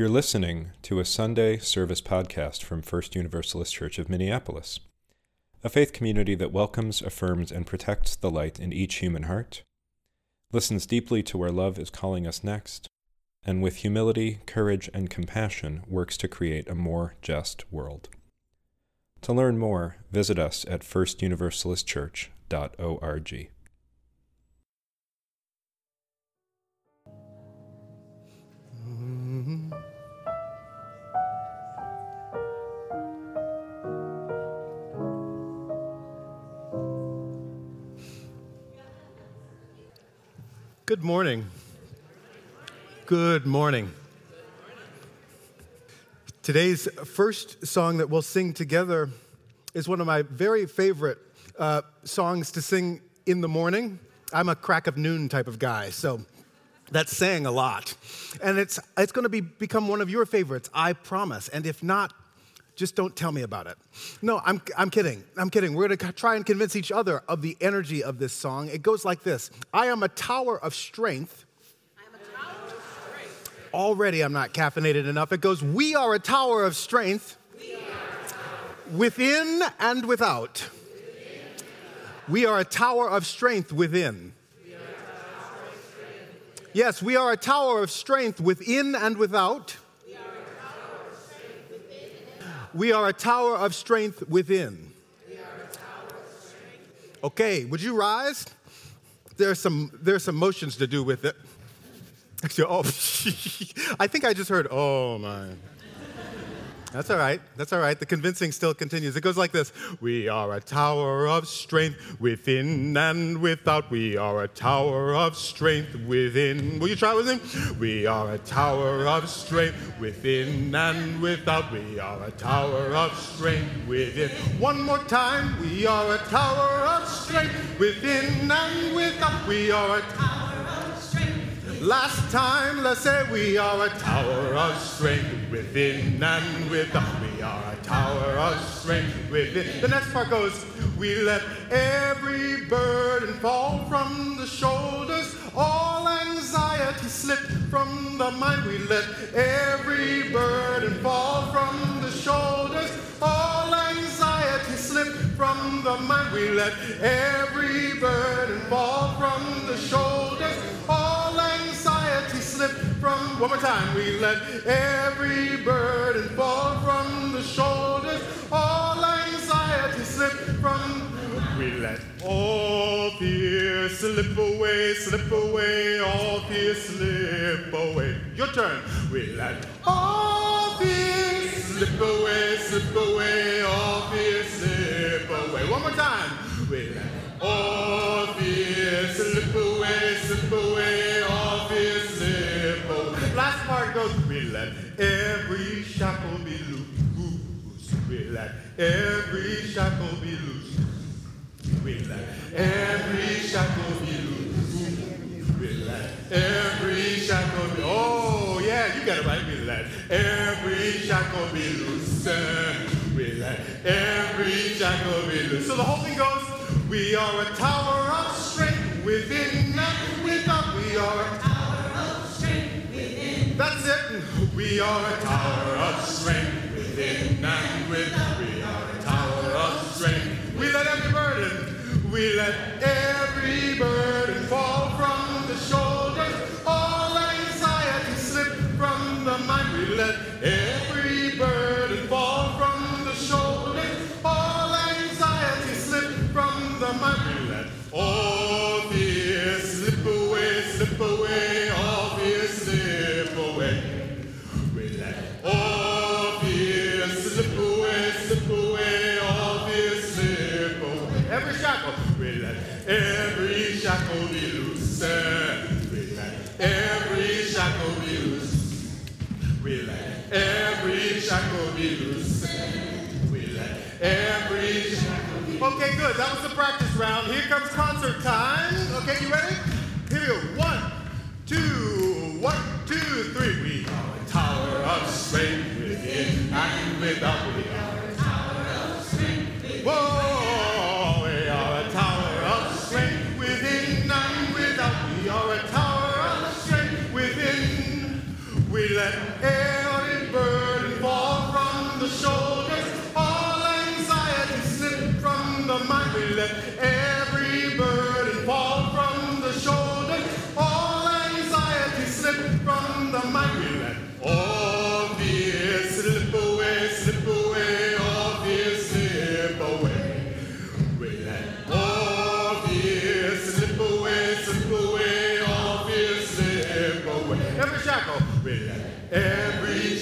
You're listening to a Sunday service podcast from First Universalist Church of Minneapolis, a faith community that welcomes, affirms, and protects the light in each human heart, listens deeply to where love is calling us next, and with humility, courage, and compassion works to create a more just world. To learn more, visit us at firstuniversalistchurch.org. Good morning. Good morning. Today's first song that we'll sing together is one of my very favorite uh, songs to sing in the morning. I'm a crack of noon type of guy, so that's saying a lot. And it's, it's going to be, become one of your favorites, I promise. And if not, just don't tell me about it. No, I'm, I'm kidding. I'm kidding. We're going to try and convince each other of the energy of this song. It goes like this I am a tower of strength. Tower of strength. Already, I'm not caffeinated enough. It goes, We are a tower of strength within and without. We are a tower of strength within. Yes, we are a tower of strength within and without. We are a tower of strength within. Okay, would you rise? There's some there's some motions to do with it. Oh, I think I just heard, oh my. That's all right. That's all right. The convincing still continues. It goes like this We are a tower of strength within and without. We are a tower of strength within. Will you try with him? We are a tower of strength within and without. We are a tower of strength within. One more time. We are a tower of strength within and without. We are a tower. Last time, let's say we are a tower of strength within and without. We are a tower of strength within. The next part goes, we let every burden fall from the shoulders, all anxiety slip from the mind. We let every burden fall from the shoulders, all anxiety slip from the mind. We let every burden fall from the shoulders, all anxiety slip from. One more time. We let every burden fall from the shoulders, all anxiety slip from. We let all fear slip away, slip away, all fear slip away. Your turn. We let all fear slip away, slip away, all fear slip away. One more time. We all fear slip away, slip away, all fear slip away. Last part goes, we let every shackle be loose. We let every shackle be loose. We let every shackle be loose. We let every shackle be. Oh, you got it right. We let every shackle be loose. We let every shackle be loose. So the whole thing goes We are a tower of strength within and without. We are a tower of strength within. That's it. We are a tower of strength within and without. We are a tower of strength. We let every burden. We let every burden fall from the shoulders, every good. That was the practice round. Here comes concert time. Okay, you ready? Here we go. One, two, one, two, three. We are a tower of strength within and without. We are a tower of strength. Whoa, we are a tower of strength within and without. We are a tower of strength within. We let air We let every burden fall from the shoulder, all anxiety slip from the mind. We let all fear slip away, slip away, all fear slip away. We let all fear slip away, slip away, all fear slip away. Every shackle, we let every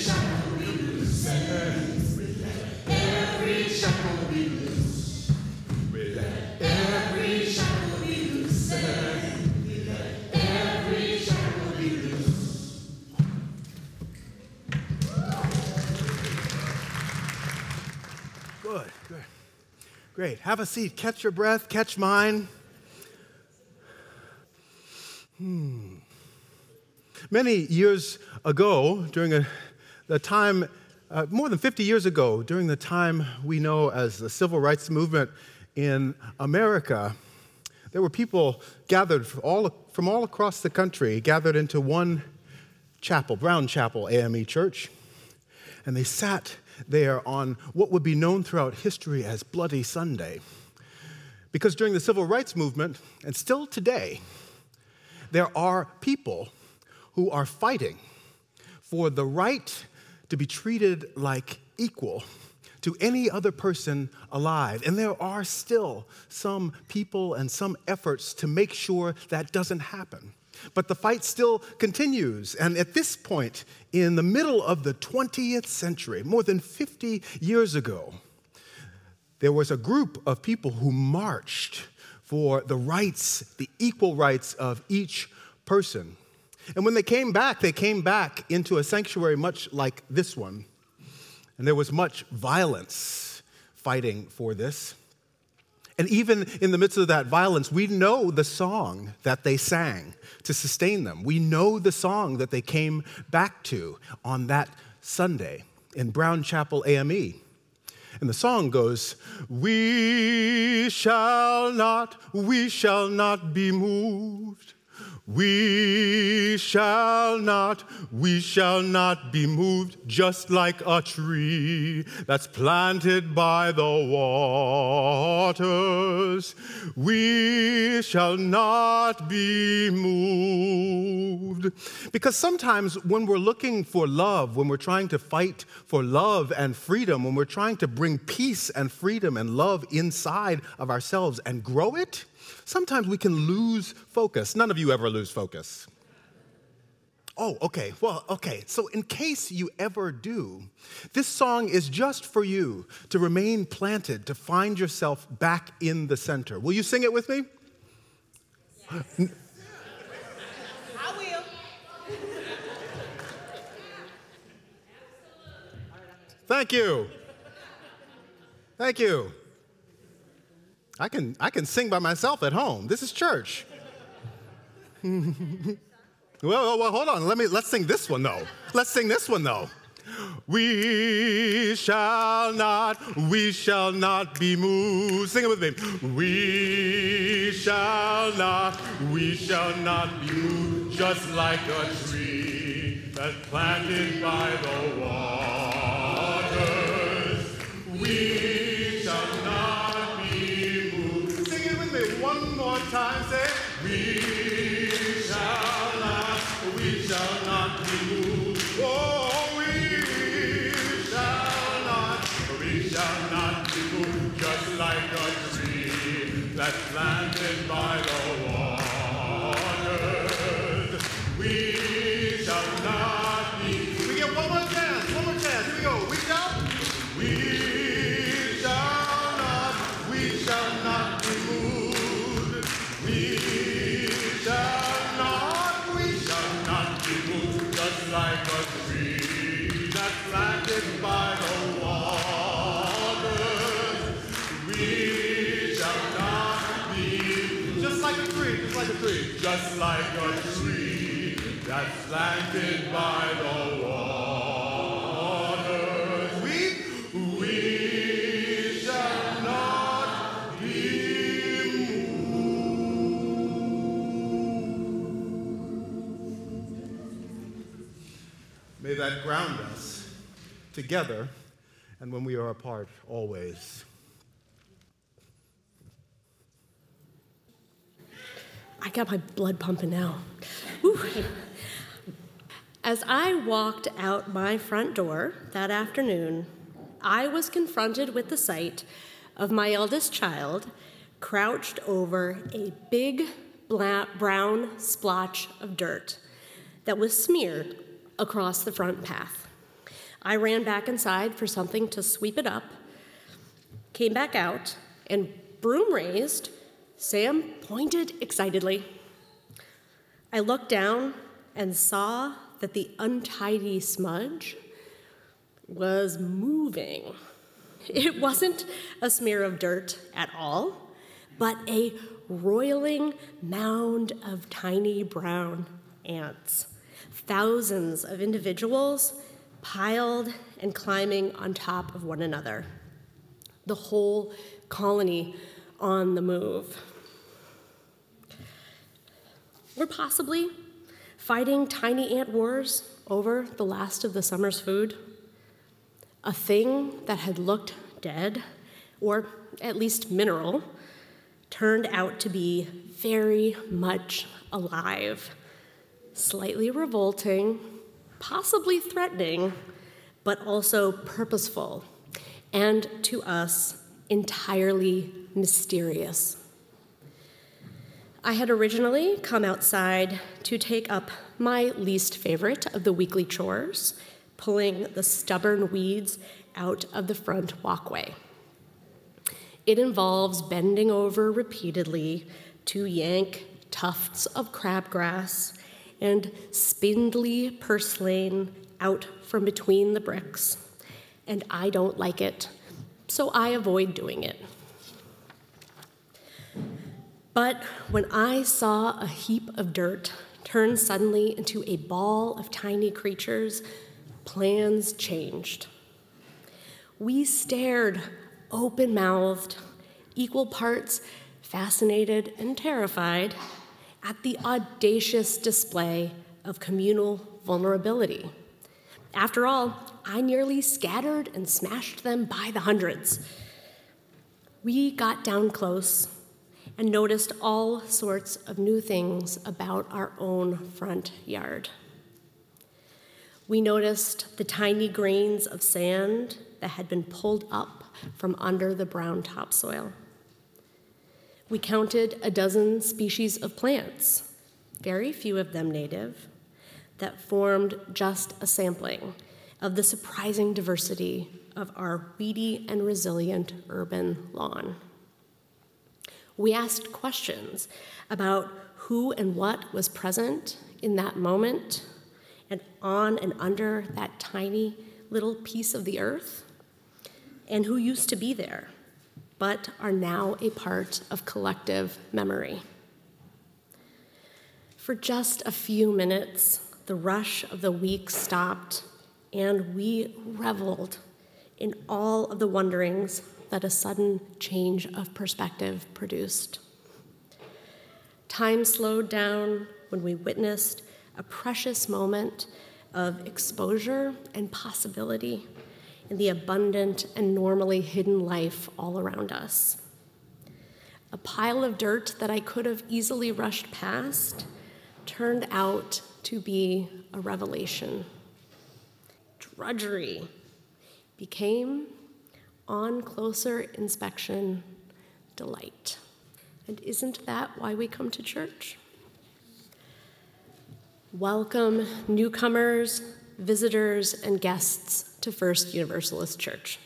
Great. Have a seat. Catch your breath. Catch mine. Hmm. Many years ago, during a, the time, uh, more than 50 years ago, during the time we know as the civil rights movement in America, there were people gathered from all, from all across the country, gathered into one chapel, Brown Chapel AME Church. And they sat there on what would be known throughout history as Bloody Sunday. Because during the civil rights movement, and still today, there are people who are fighting for the right to be treated like equal to any other person alive. And there are still some people and some efforts to make sure that doesn't happen. But the fight still continues. And at this point, in the middle of the 20th century, more than 50 years ago, there was a group of people who marched for the rights, the equal rights of each person. And when they came back, they came back into a sanctuary much like this one. And there was much violence fighting for this. And even in the midst of that violence, we know the song that they sang to sustain them. We know the song that they came back to on that Sunday in Brown Chapel AME. And the song goes, We shall not, we shall not be moved. We shall not, we shall not be moved just like a tree that's planted by the waters. We shall not be moved. Because sometimes when we're looking for love, when we're trying to fight for love and freedom, when we're trying to bring peace and freedom and love inside of ourselves and grow it, sometimes we can lose focus. None of you ever lose focus. Oh, okay. Well, okay. So, in case you ever do, this song is just for you to remain planted, to find yourself back in the center. Will you sing it with me? I will. Thank you. Thank you. I can, I can sing by myself at home. This is church. well, well, well, hold on. Let me, let's sing this one, though. Let's sing this one, though. We shall not, we shall not be moved. Sing it with me. We shall not, we shall not be moved, just like a tree that's planted by the waters. We one more time. Say, we shall not, we shall not be moved. Oh, we shall not, we shall not be moved, just like a tree that's planted like a tree that's planted by the waters. We, we shall not be moved. May that ground us together and when we are apart always. I got my blood pumping now. As I walked out my front door that afternoon, I was confronted with the sight of my eldest child crouched over a big brown splotch of dirt that was smeared across the front path. I ran back inside for something to sweep it up, came back out, and broom raised, Sam pointed excitedly. I looked down and saw that the untidy smudge was moving. It wasn't a smear of dirt at all, but a roiling mound of tiny brown ants. Thousands of individuals piled and climbing on top of one another. The whole colony on the move. Or possibly fighting tiny ant wars over the last of the summer's food. A thing that had looked dead, or at least mineral, turned out to be very much alive, slightly revolting, possibly threatening, but also purposeful, and to us, entirely mysterious. I had originally come outside to take up my least favorite of the weekly chores, pulling the stubborn weeds out of the front walkway. It involves bending over repeatedly to yank tufts of crabgrass and spindly purslane out from between the bricks, and I don't like it, so I avoid doing it. But when I saw a heap of dirt turn suddenly into a ball of tiny creatures, plans changed. We stared open mouthed, equal parts fascinated and terrified at the audacious display of communal vulnerability. After all, I nearly scattered and smashed them by the hundreds. We got down close and noticed all sorts of new things about our own front yard. We noticed the tiny grains of sand that had been pulled up from under the brown topsoil. We counted a dozen species of plants, very few of them native, that formed just a sampling of the surprising diversity of our weedy and resilient urban lawn. We asked questions about who and what was present in that moment and on and under that tiny little piece of the earth, and who used to be there, but are now a part of collective memory. For just a few minutes, the rush of the week stopped, and we reveled in all of the wonderings that a sudden change of perspective produced. Time slowed down when we witnessed a precious moment of exposure and possibility in the abundant and normally hidden life all around us. A pile of dirt that I could have easily rushed past turned out to be a revelation. Drudgery became on closer inspection, delight. And isn't that why we come to church? Welcome, newcomers, visitors, and guests to First Universalist Church.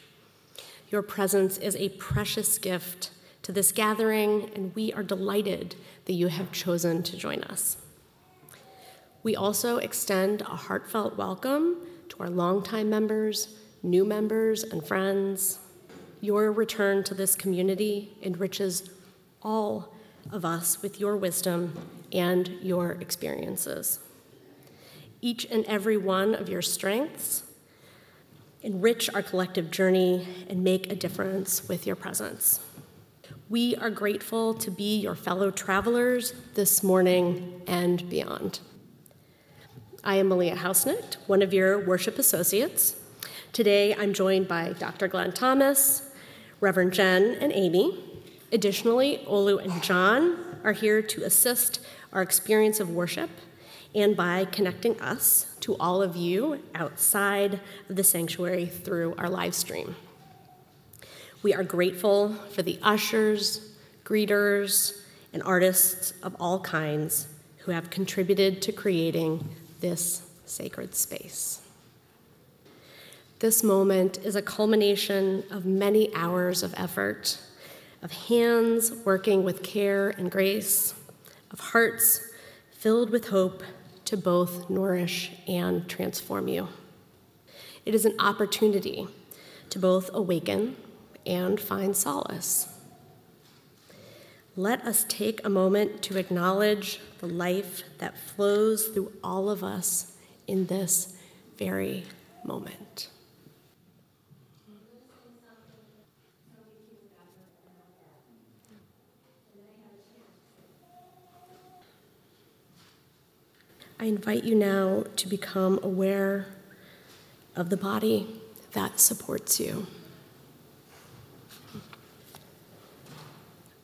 Your presence is a precious gift to this gathering, and we are delighted that you have chosen to join us. We also extend a heartfelt welcome to our longtime members, new members, and friends. Your return to this community enriches all of us with your wisdom and your experiences. Each and every one of your strengths enrich our collective journey and make a difference with your presence. We are grateful to be your fellow travelers this morning and beyond. I am Meleah Houseknecht, one of your worship associates. Today I'm joined by Dr. Glen Thomas, Reverend Jen and Amy. Additionally, Olu and John are here to assist our experience of worship and by connecting us to all of you outside of the sanctuary through our live stream. We are grateful for the ushers, greeters, and artists of all kinds who have contributed to creating this sacred space. This moment is a culmination of many hours of effort, of hands working with care and grace, of hearts filled with hope to both nourish and transform you. It is an opportunity to both awaken and find solace. Let us take a moment to acknowledge the life that flows through all of us in this very moment. I invite you now to become aware of the body that supports you.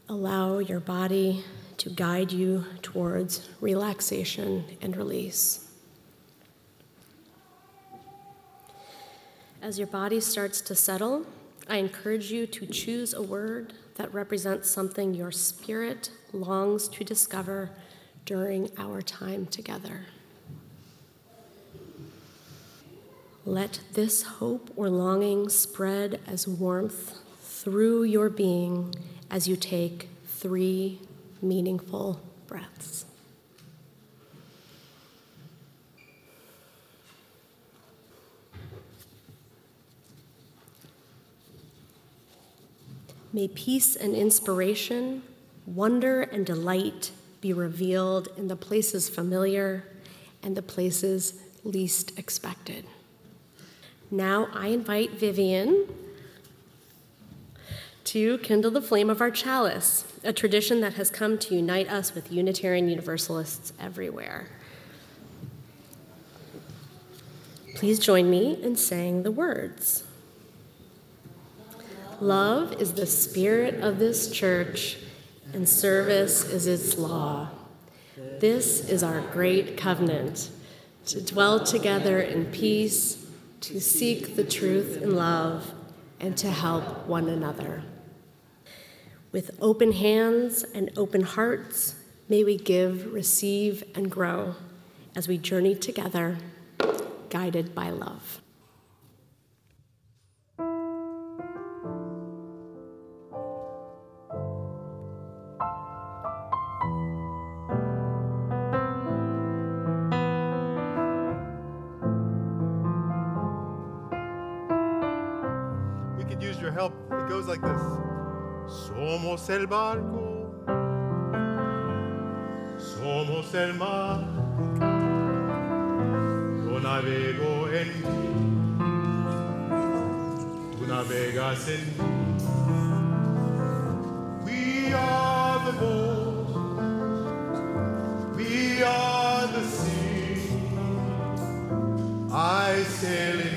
Allow your body to guide you towards relaxation and release. As your body starts to settle, I encourage you to choose a word that represents something your spirit longs to discover during our time together. Let this hope or longing spread as warmth through your being as you take three meaningful breaths. May peace and inspiration, wonder and delight be revealed in the places familiar and the places least expected. Now I invite Vivian to kindle the flame of our chalice, a tradition that has come to unite us with Unitarian Universalists everywhere. Please join me in saying the words. Love is the spirit of this church and service is its law. This is our great covenant to dwell together in peace, to seek the truth in love, and to help one another. With open hands and open hearts, may we give, receive, and grow as we journey together, guided by love. El barco, somos el mar. Yo navego en ti, tú navegas en mí. We are the boat, we are the sea. I sail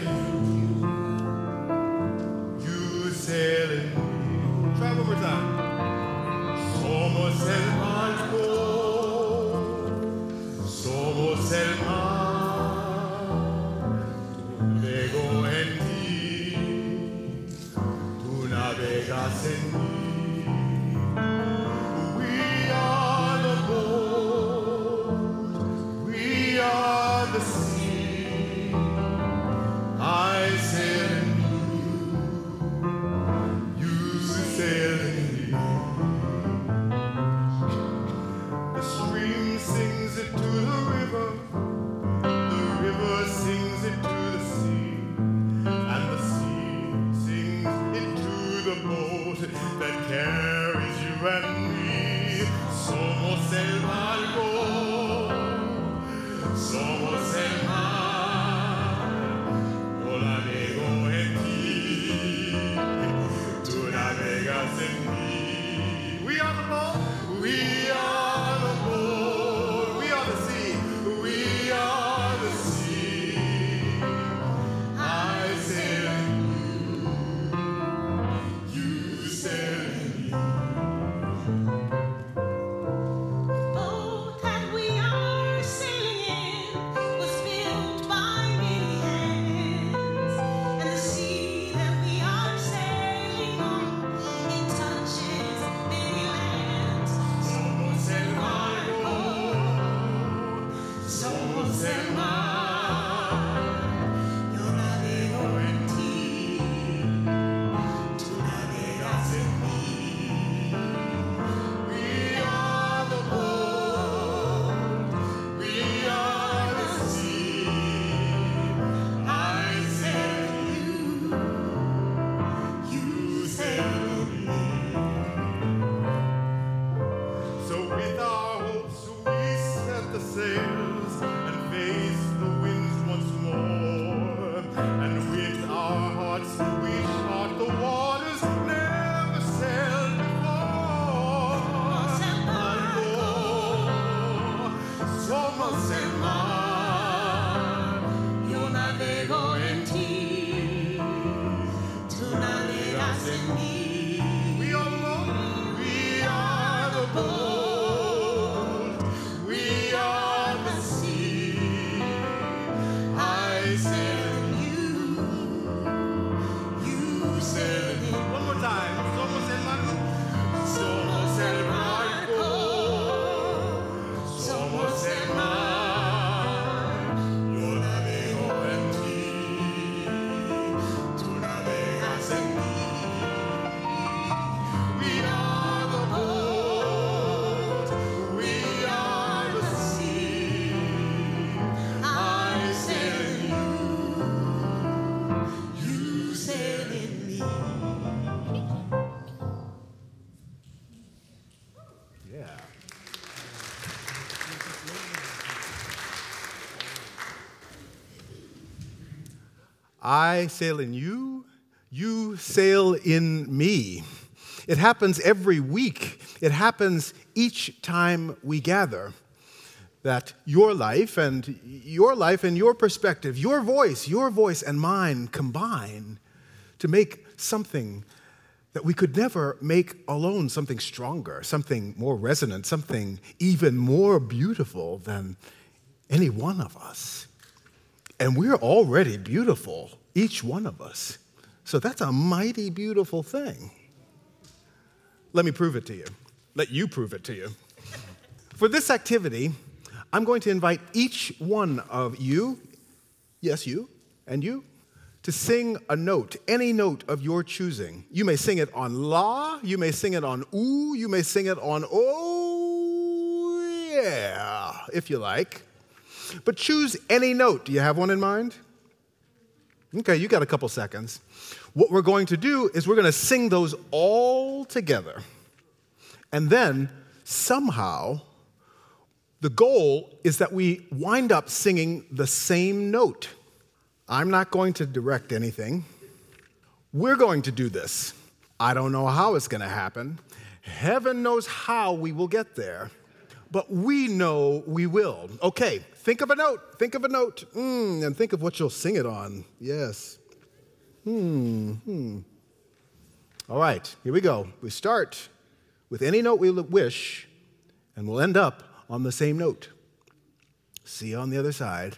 I sail in you, you sail in me. It happens every week. It happens each time we gather. That your life and your life and your perspective, your voice, your voice and mine combine to make something that we could never make alone something stronger, something more resonant, something even more beautiful than any one of us. And we're already beautiful, each one of us. So that's a mighty beautiful thing. Let me prove it to you. Let you prove it to you. For this activity, I'm going to invite each one of you, yes, you, and you, to sing a note, any note of your choosing. You may sing it on la, you may sing it on ooh, you may sing it on oh, yeah, if you like. But choose any note. Do you have one in mind? Okay, you got a couple seconds. What we're going to do is we're going to sing those all together. And then somehow, the goal is that we wind up singing the same note. I'm not going to direct anything. We're going to do this. I don't know how it's going to happen. Heaven knows how we will get there, but we know we will. Okay, think of a note. Think of a note. Mm, and think of what you'll sing it on. Yes. Hmm. hmm. All right, here we go. We start with any note we wish, and we'll end up on the same note. See you on the other side.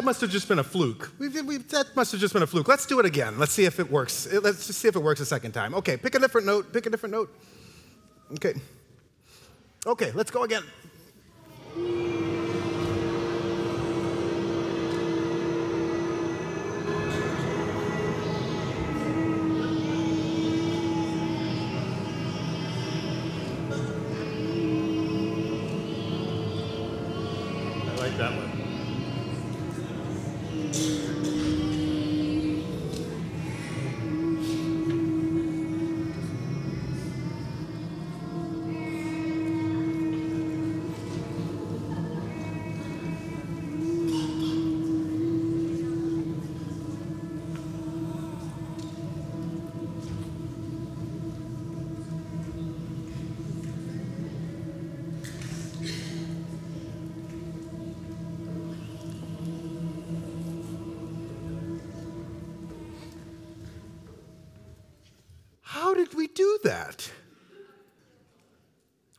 That must have just been a fluke. we we that must have just been a fluke. Let's do it again. Let's see if it works. Let's just see if it works a second time. Okay, pick a different note. Pick a different note. Okay. Okay, let's go again.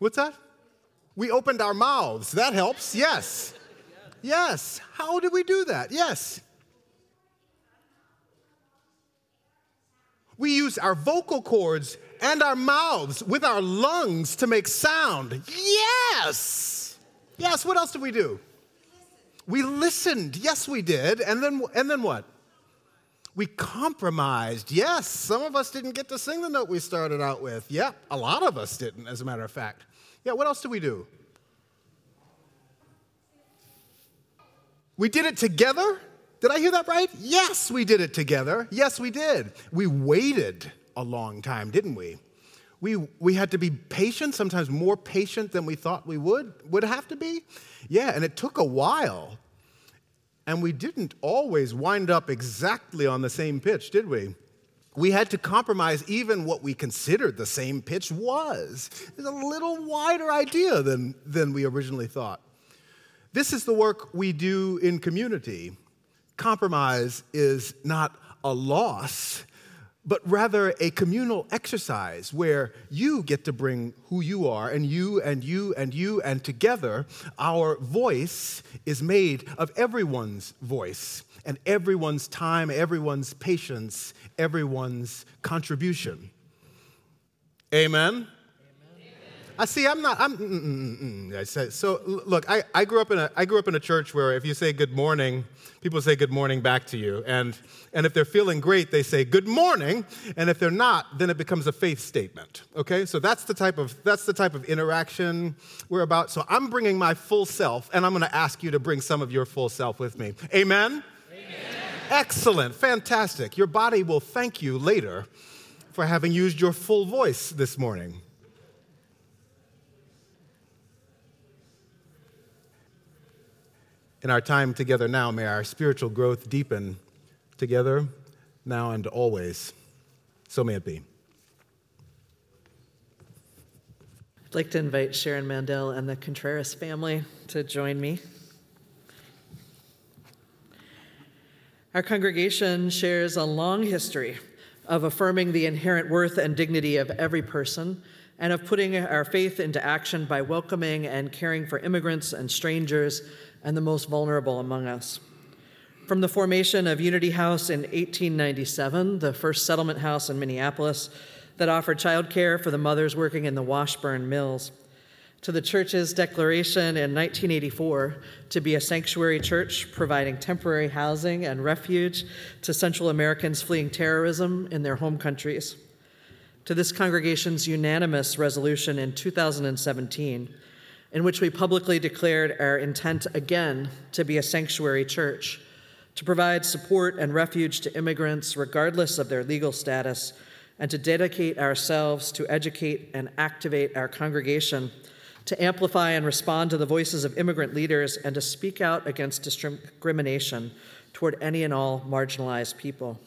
What's that? We opened our mouths. That helps. Yes. Yes. How did we do that? Yes. We use our vocal cords and our mouths with our lungs to make sound. Yes. Yes, what else did we do? We listened. Yes, we did. And then and then what? We compromised. Yes, some of us didn't get to sing the note we started out with. Yeah, a lot of us didn't, as a matter of fact. Yeah, what else did we do? We did it together? Did I hear that right? Yes, we did it together. Yes, we did. We waited a long time, didn't we? We, we had to be patient, sometimes more patient than we thought we would, would have to be. Yeah, and it took a while. And we didn't always wind up exactly on the same pitch, did we? We had to compromise even what we considered the same pitch was. It's a little wider idea than, than we originally thought. This is the work we do in community. Compromise is not a loss, but rather a communal exercise where you get to bring who you are, and you and you and you, and together our voice is made of everyone's voice, and everyone's time, everyone's patience, everyone's contribution. Amen? I see. I'm not. I'm. Mm, mm, mm, I said. So look, I, I grew up in a I grew up in a church where if you say good morning, people say good morning back to you, and and if they're feeling great, they say good morning, and if they're not, then it becomes a faith statement. Okay, so that's the type of that's the type of interaction we're about. So I'm bringing my full self, and I'm going to ask you to bring some of your full self with me. Amen. Amen. Excellent, fantastic. Your body will thank you later for having used your full voice this morning. In our time together now, may our spiritual growth deepen together, now and always. So may it be. I'd like to invite Sharon Mandel and the Contreras family to join me. Our congregation shares a long history of affirming the inherent worth and dignity of every person and of putting our faith into action by welcoming and caring for immigrants and strangers and the most vulnerable among us. From the formation of Unity House in 1897, the first settlement house in Minneapolis that offered childcare for the mothers working in the Washburn mills, to the church's declaration in 1984 to be a sanctuary church providing temporary housing and refuge to Central Americans fleeing terrorism in their home countries, to this congregation's unanimous resolution in 2017 in which we publicly declared our intent again to be a sanctuary church, to provide support and refuge to immigrants regardless of their legal status, and to dedicate ourselves to educate and activate our congregation, to amplify and respond to the voices of immigrant leaders, and to speak out against discrimination toward any and all marginalized people.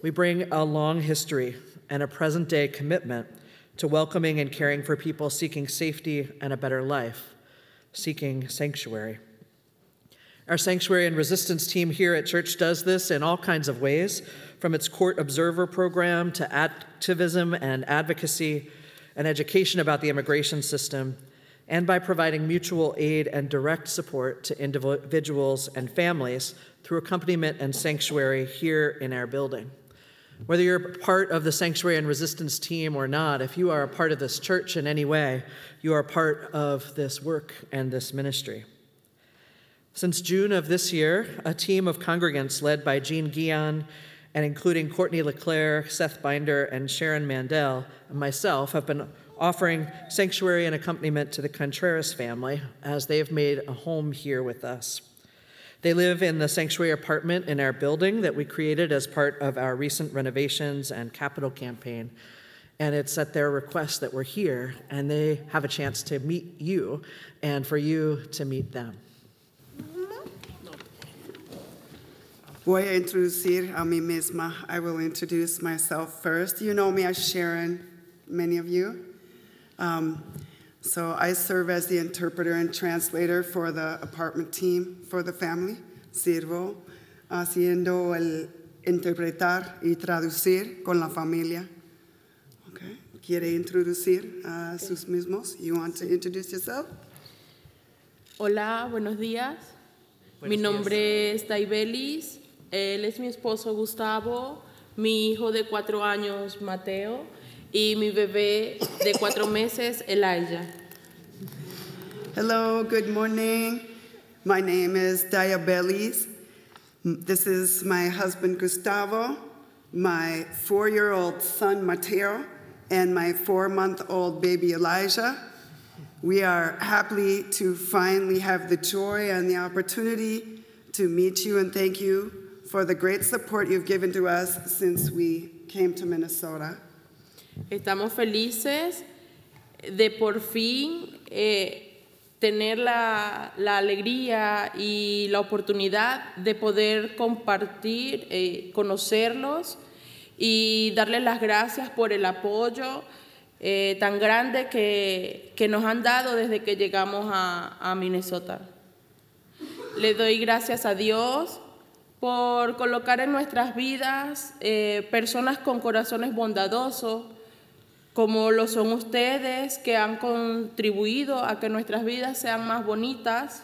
We bring a long history and a present day commitment to welcoming and caring for people seeking safety and a better life, seeking sanctuary. Our sanctuary and resistance team here at church does this in all kinds of ways, from its court observer program to activism and advocacy and education about the immigration system, and by providing mutual aid and direct support to individuals and families through accompaniment and sanctuary here in our building. Whether you're part of the sanctuary and resistance team or not, if you are a part of this church in any way, you are part of this work and this ministry. Since June of this year, a team of congregants led by Jean Guion and including Courtney LeClaire, Seth Binder, and Sharon Mandel, and myself, have been offering sanctuary and accompaniment to the Contreras family as they have made a home here with us. They live in the sanctuary apartment in our building that we created as part of our recent renovations and capital campaign. And it's at their request that we're here, and they have a chance to meet you and for you to meet them. Voy a introducir a mí misma. I will introduce myself first. You know me as Sharon, many of you. Um, so I serve as the interpreter and translator for the apartment team for the family. Sirvo haciendo el interpretar y traducir con la familia. Okay. ¿Quiere introducir a sus mismos? You want to introduce yourself? Hola, buenos días. mi nombre es Daibelis. Él es mi esposo Gustavo, mi hijo de cuatro años Mateo y mi bebé de cuatro meses, Elijah. Hello, good morning. My name is Diabelis. This is my husband Gustavo, my four year old son Mateo, and my four month old baby Elijah. We are happy to finally have the joy and the opportunity to meet you and thank you for the great support you've given to us since we came to Minnesota. Estamos felices de por fin eh, tener la, la alegría y la oportunidad de poder compartir, eh, conocerlos y darles las gracias por el apoyo eh, tan grande que, que nos han dado desde que llegamos a, Minnesota. Le doy gracias a Dios por colocar en nuestras vidas personas con corazones bondadosos, como lo son ustedes, que han contribuido a que nuestras vidas sean más bonitas.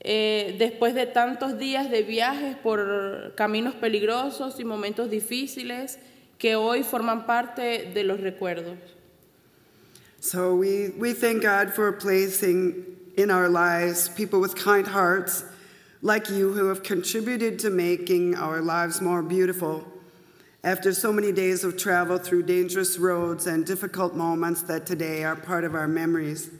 Eh, después de tantos días de viajes por caminos peligrosos y momentos difíciles que hoy forman parte de los recuerdos. So we, we thank God for placing in our lives people with kind hearts like you who have contributed to making our lives more beautiful. After so many days of travel through dangerous roads and difficult moments that today are part of our memories.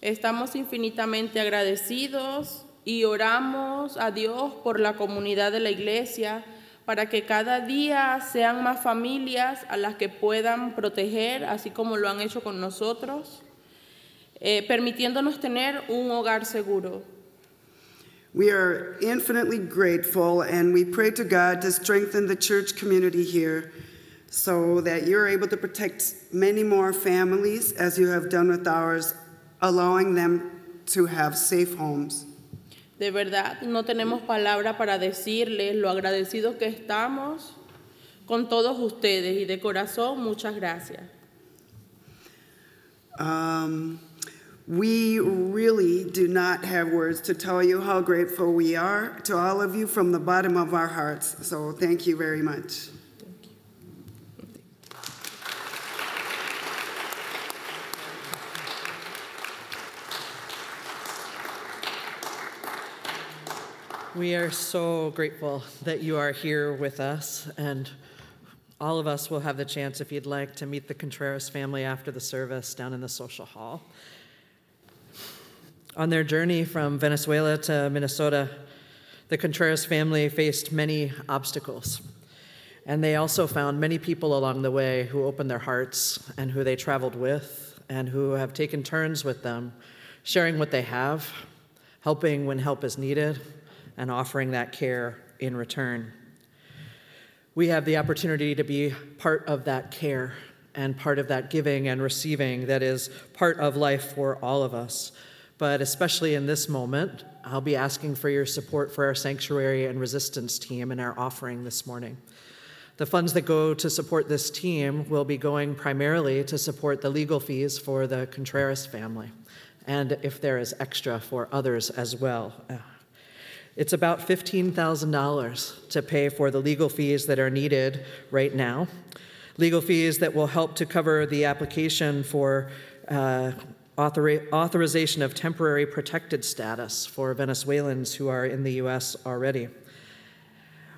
Estamos infinitamente agradecidos y oramos a Dios por la comunidad de la iglesia para que cada día sean más familias a las que puedan proteger, así como lo han hecho con nosotros, eh, permitiéndonos tener un hogar seguro. We are infinitely grateful and we pray to God to strengthen the church community here so that you're able to protect many more families as you have done with ours, allowing them to have safe homes. De verdad, no tenemos palabra para decirles lo agradecidos que estamos con todos ustedes y de corazón muchas gracias. Um, we really do not have words to tell you how grateful we are to all of you from the bottom of our hearts. So thank you very much. We are so grateful that you are here with us, and all of us will have the chance, if you'd like, to meet the Contreras family after the service down in the social hall. On their journey from Venezuela to Minnesota, the Contreras family faced many obstacles. And they also found many people along the way who opened their hearts and who they traveled with and who have taken turns with them, sharing what they have, helping when help is needed, and offering that care in return. We have the opportunity to be part of that care and part of that giving and receiving that is part of life for all of us. But especially in this moment, I'll be asking for your support for our sanctuary and resistance team and our offering this morning. The funds that go to support this team will be going primarily to support the legal fees for the Contreras family, and if there is extra for others as well. It's about $15,000 to pay for the legal fees that are needed right now. Legal fees that will help to cover the application for uh, authori- authorization of temporary protected status for Venezuelans who are in the U.S. already.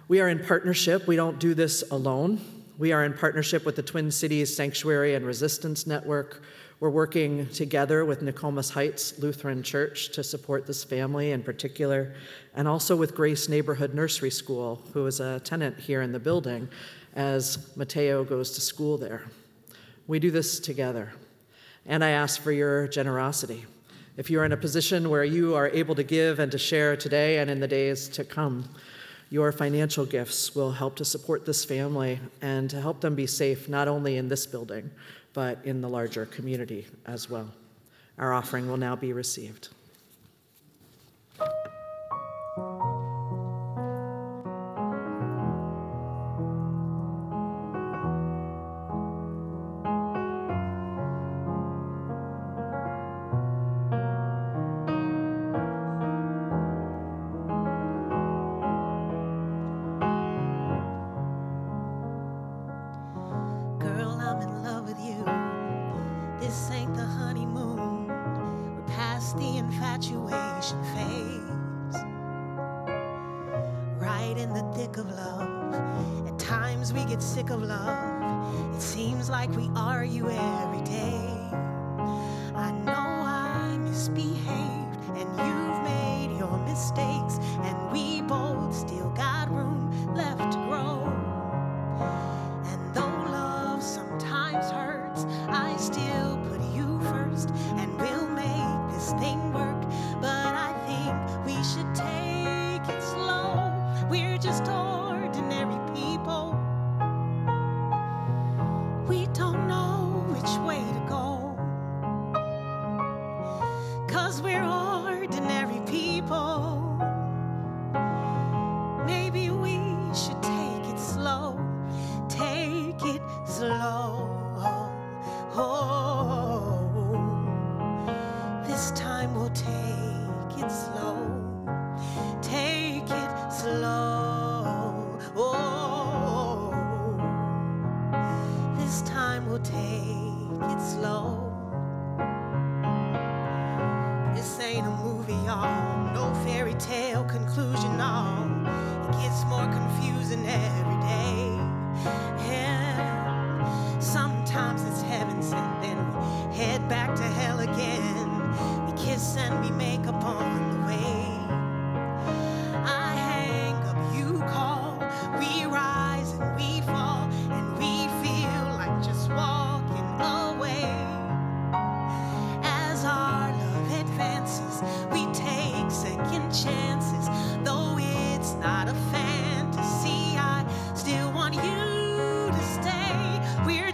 We are in partnership, we don't do this alone. We are in partnership with the Twin Cities Sanctuary and Resistance Network. We're working together with Nokomis Heights Lutheran Church to support this family in particular, and also with Grace Neighborhood Nursery School, who is a tenant here in the building as Mateo goes to school there. We do this together. And I ask for your generosity. If you're in a position where you are able to give and to share today and in the days to come, your financial gifts will help to support this family and to help them be safe, not only in this building, but in the larger community as well. Our offering will now be received. sick of love. It seems like we argue every day.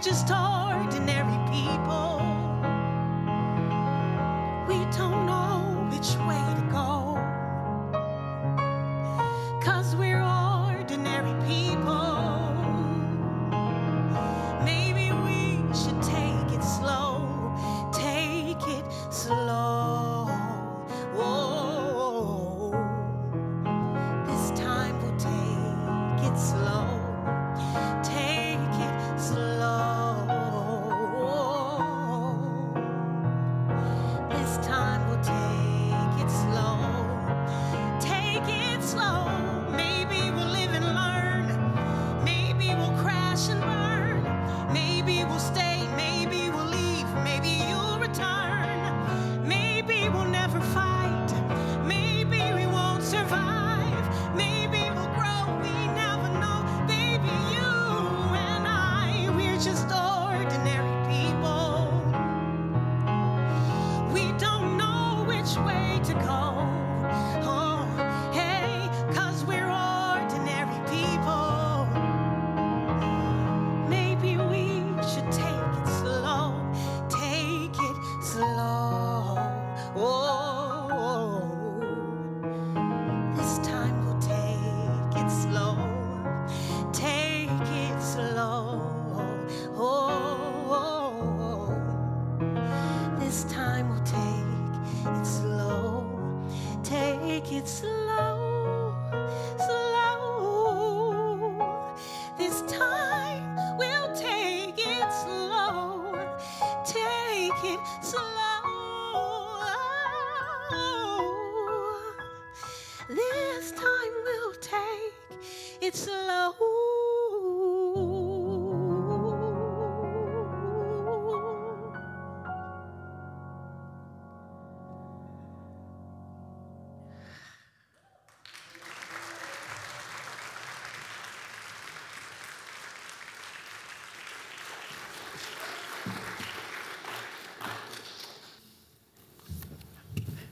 Just talk. torn.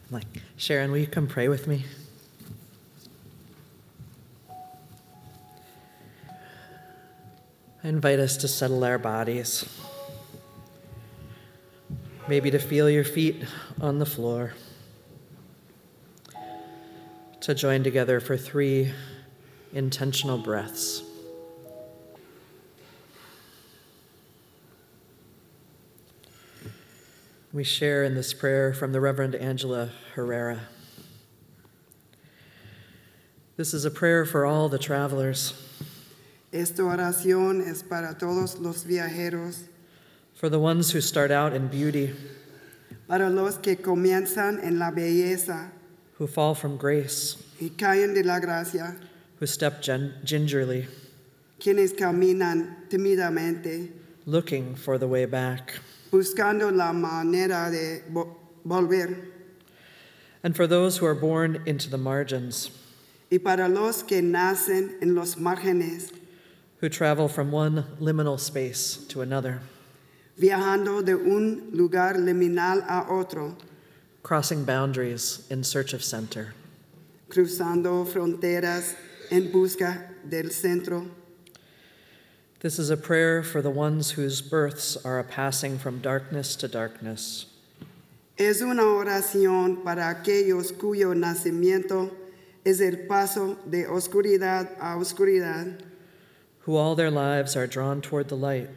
I'm like, Sharon, will you come pray with me? I invite us to settle our bodies, maybe to feel your feet on the floor, to join together for three intentional breaths. We share in this prayer from the Reverend Angela Herrera. This is a prayer for all the travelers. Esta oración es para todos los viajeros. For the ones who start out in beauty. Para los que comienzan en la belleza. Who fall from grace. Y caen de la gracia. Who step gen- gingerly. Quienes caminan tímidamente. Looking for the way back buscando la manera de vo- volver, and for those who are born into the margins, y para los que nacen en los márgenes, who travel from one liminal space to another, viajando de un lugar liminal a otro, crossing boundaries in search of center. cruzando fronteras en busca del centro. This is a prayer for the ones whose births are a passing from darkness to darkness, Es una oración para aquellos cuyo nacimiento es el paso de oscuridad a oscuridad, who all their lives are drawn toward the light.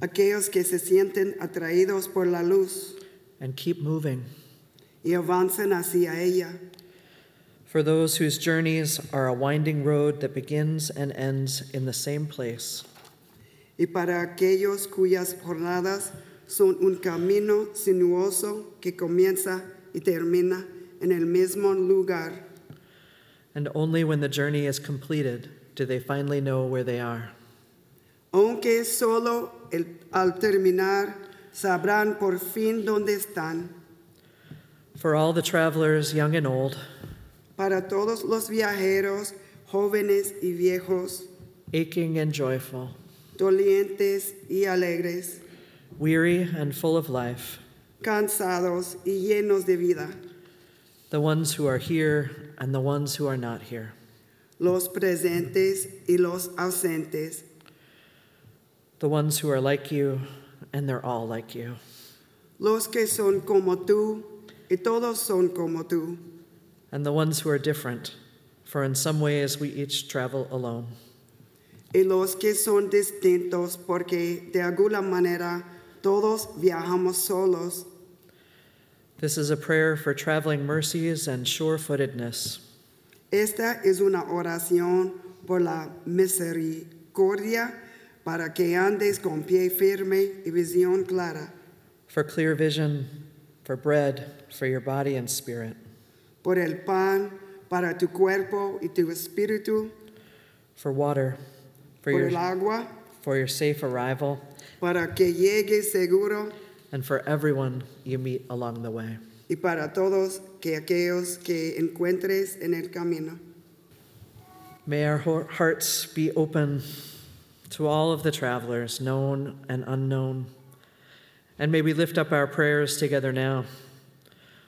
Aquellos que se sienten atraídos por la luz and keep moving, y avanzan hacia ella, for those whose journeys are a winding road that begins and ends in the same place, y para aquellos cuyas jornadas son un camino sinuoso que comienza y termina en el mismo lugar, and only when the journey is completed do they finally know where they are. aunque solo el- al terminar sabrán por fin dónde están. For all the travelers, young and old, Para todos los viajeros, jóvenes y viejos, aching and joyful, dolientes y alegres, weary and full of life, cansados y llenos de vida, the ones who are here and the ones who are not here. los presentes y los ausentes, the ones who are like you, and they're all like you, los que son como tú y todos son como tú, and the ones who are different, for in some ways we each travel alone. y los que son distintos porque de alguna manera todos viajamos solos. This is a prayer for traveling mercies and sure footedness, Esta es una oración por la misericordia para que andes con pie firme y visión clara, for clear vision, for bread, for your body and spirit, por el pan para tu cuerpo y tu espíritu, for water, for por el your, agua for your safe arrival, para que llegues seguro and for everyone you meet along the way. y para todos que aquellos que encuentres en el camino. May our hearts be open to all of the travelers, known and unknown. And may we lift up our prayers together now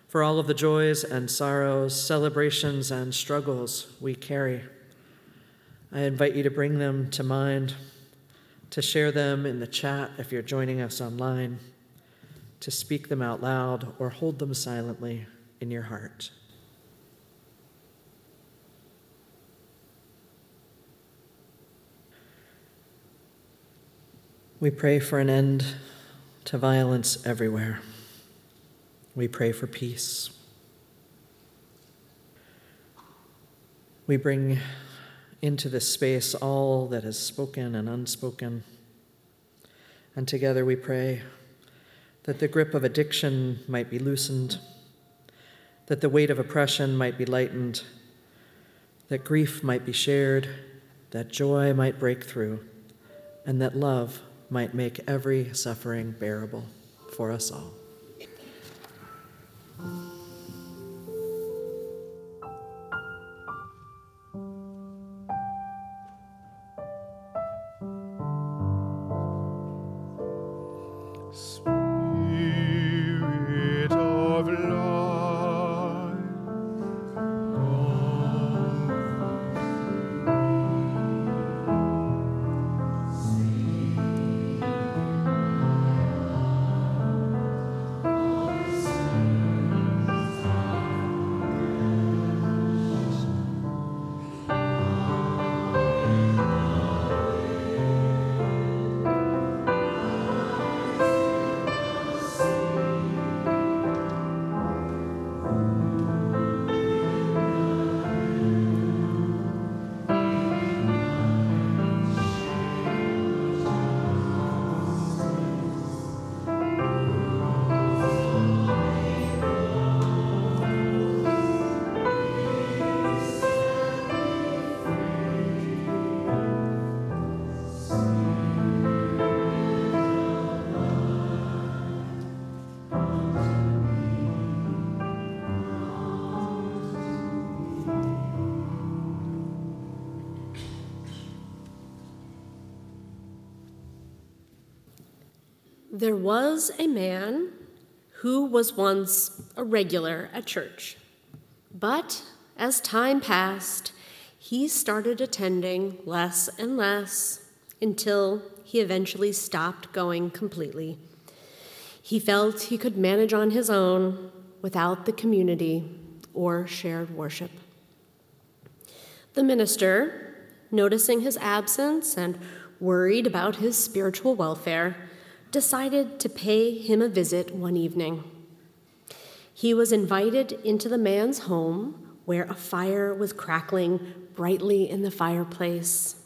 for all of the joys and sorrows, celebrations and struggles we carry. I invite you to bring them to mind, to share them in the chat if you're joining us online, to speak them out loud or hold them silently in your heart. We pray for an end to violence everywhere. We pray for peace. We bring into this space all that is spoken and unspoken. And together we pray that the grip of addiction might be loosened, that the weight of oppression might be lightened, that grief might be shared, that joy might break through, and that love might make every suffering bearable for us all. Spirit There was a man who was once a regular at church, but as time passed, he started attending less and less until he eventually stopped going completely. He felt he could manage on his own without the community or shared worship. The minister, noticing his absence and worried about his spiritual welfare, decided to pay him a visit one evening. He was invited into the man's home where a fire was crackling brightly in the fireplace,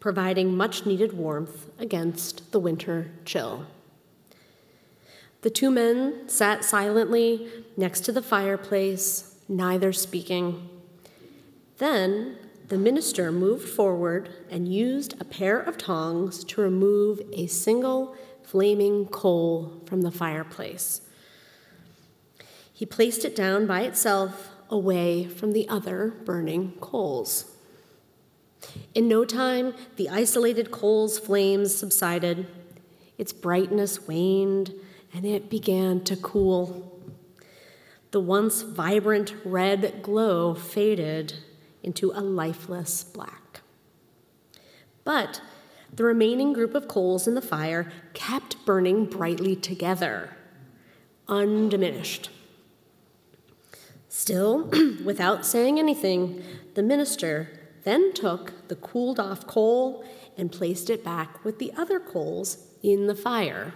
providing much needed warmth against the winter chill. The two men sat silently next to the fireplace, neither speaking. Then the minister moved forward and used a pair of tongs to remove a single flaming coal from the fireplace. He placed it down by itself away from the other burning coals. In no time, the isolated coal's flames subsided, its brightness waned, and it began to cool. The once vibrant red glow faded into a lifeless black. But the remaining group of coals in the fire kept burning brightly together, undiminished. Still, without saying anything, the minister then took the cooled off coal and placed it back with the other coals in the fire.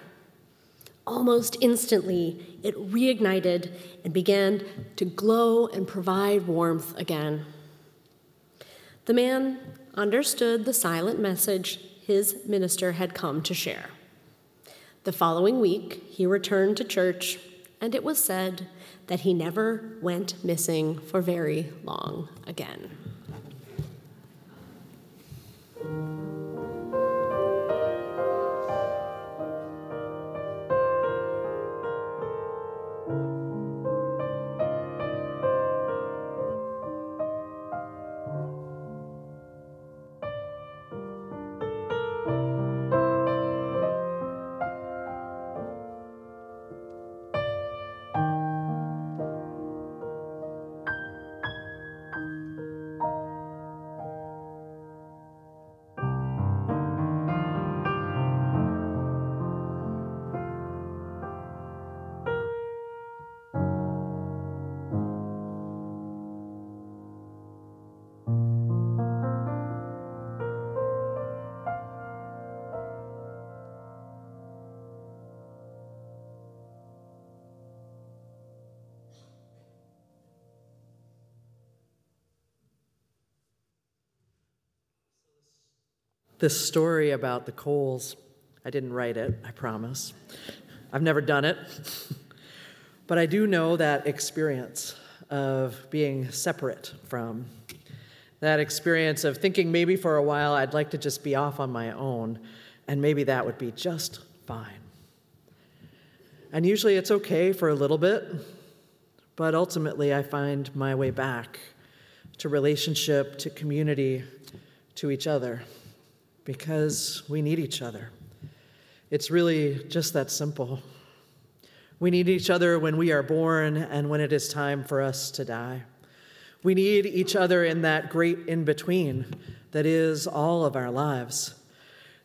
Almost instantly, it reignited and began to glow and provide warmth again. The man understood the silent message his minister had come to share. The following week, he returned to church, and it was said that he never went missing for very long again. This story about the coals, I didn't write it, I promise. I've never done it. but I do know that experience of being separate from, that experience of thinking maybe for a while I'd like to just be off on my own, and maybe that would be just fine. And usually it's okay for a little bit, but ultimately I find my way back to relationship, to community, to each other because we need each other. It's really just that simple. We need each other when we are born and when it is time for us to die. We need each other in that great in between that is all of our lives.